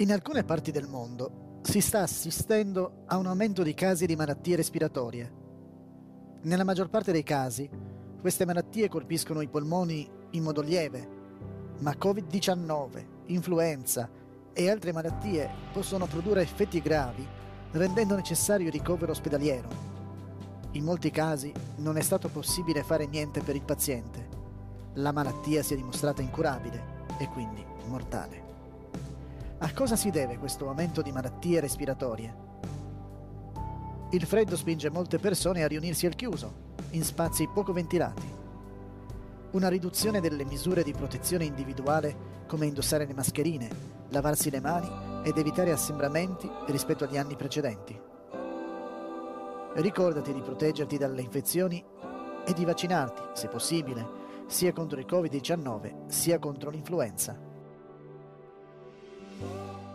In alcune parti del mondo si sta assistendo a un aumento di casi di malattie respiratorie. Nella maggior parte dei casi, queste malattie colpiscono i polmoni in modo lieve, ma Covid-19, influenza e altre malattie possono produrre effetti gravi, rendendo necessario il ricovero ospedaliero. In molti casi non è stato possibile fare niente per il paziente. La malattia si è dimostrata incurabile e quindi mortale. A cosa si deve questo aumento di malattie respiratorie? Il freddo spinge molte persone a riunirsi al chiuso, in spazi poco ventilati. Una riduzione delle misure di protezione individuale, come indossare le mascherine, lavarsi le mani ed evitare assembramenti rispetto agli anni precedenti. Ricordati di proteggerti dalle infezioni e di vaccinarti, se possibile, sia contro il Covid-19 sia contro l'influenza. Oh.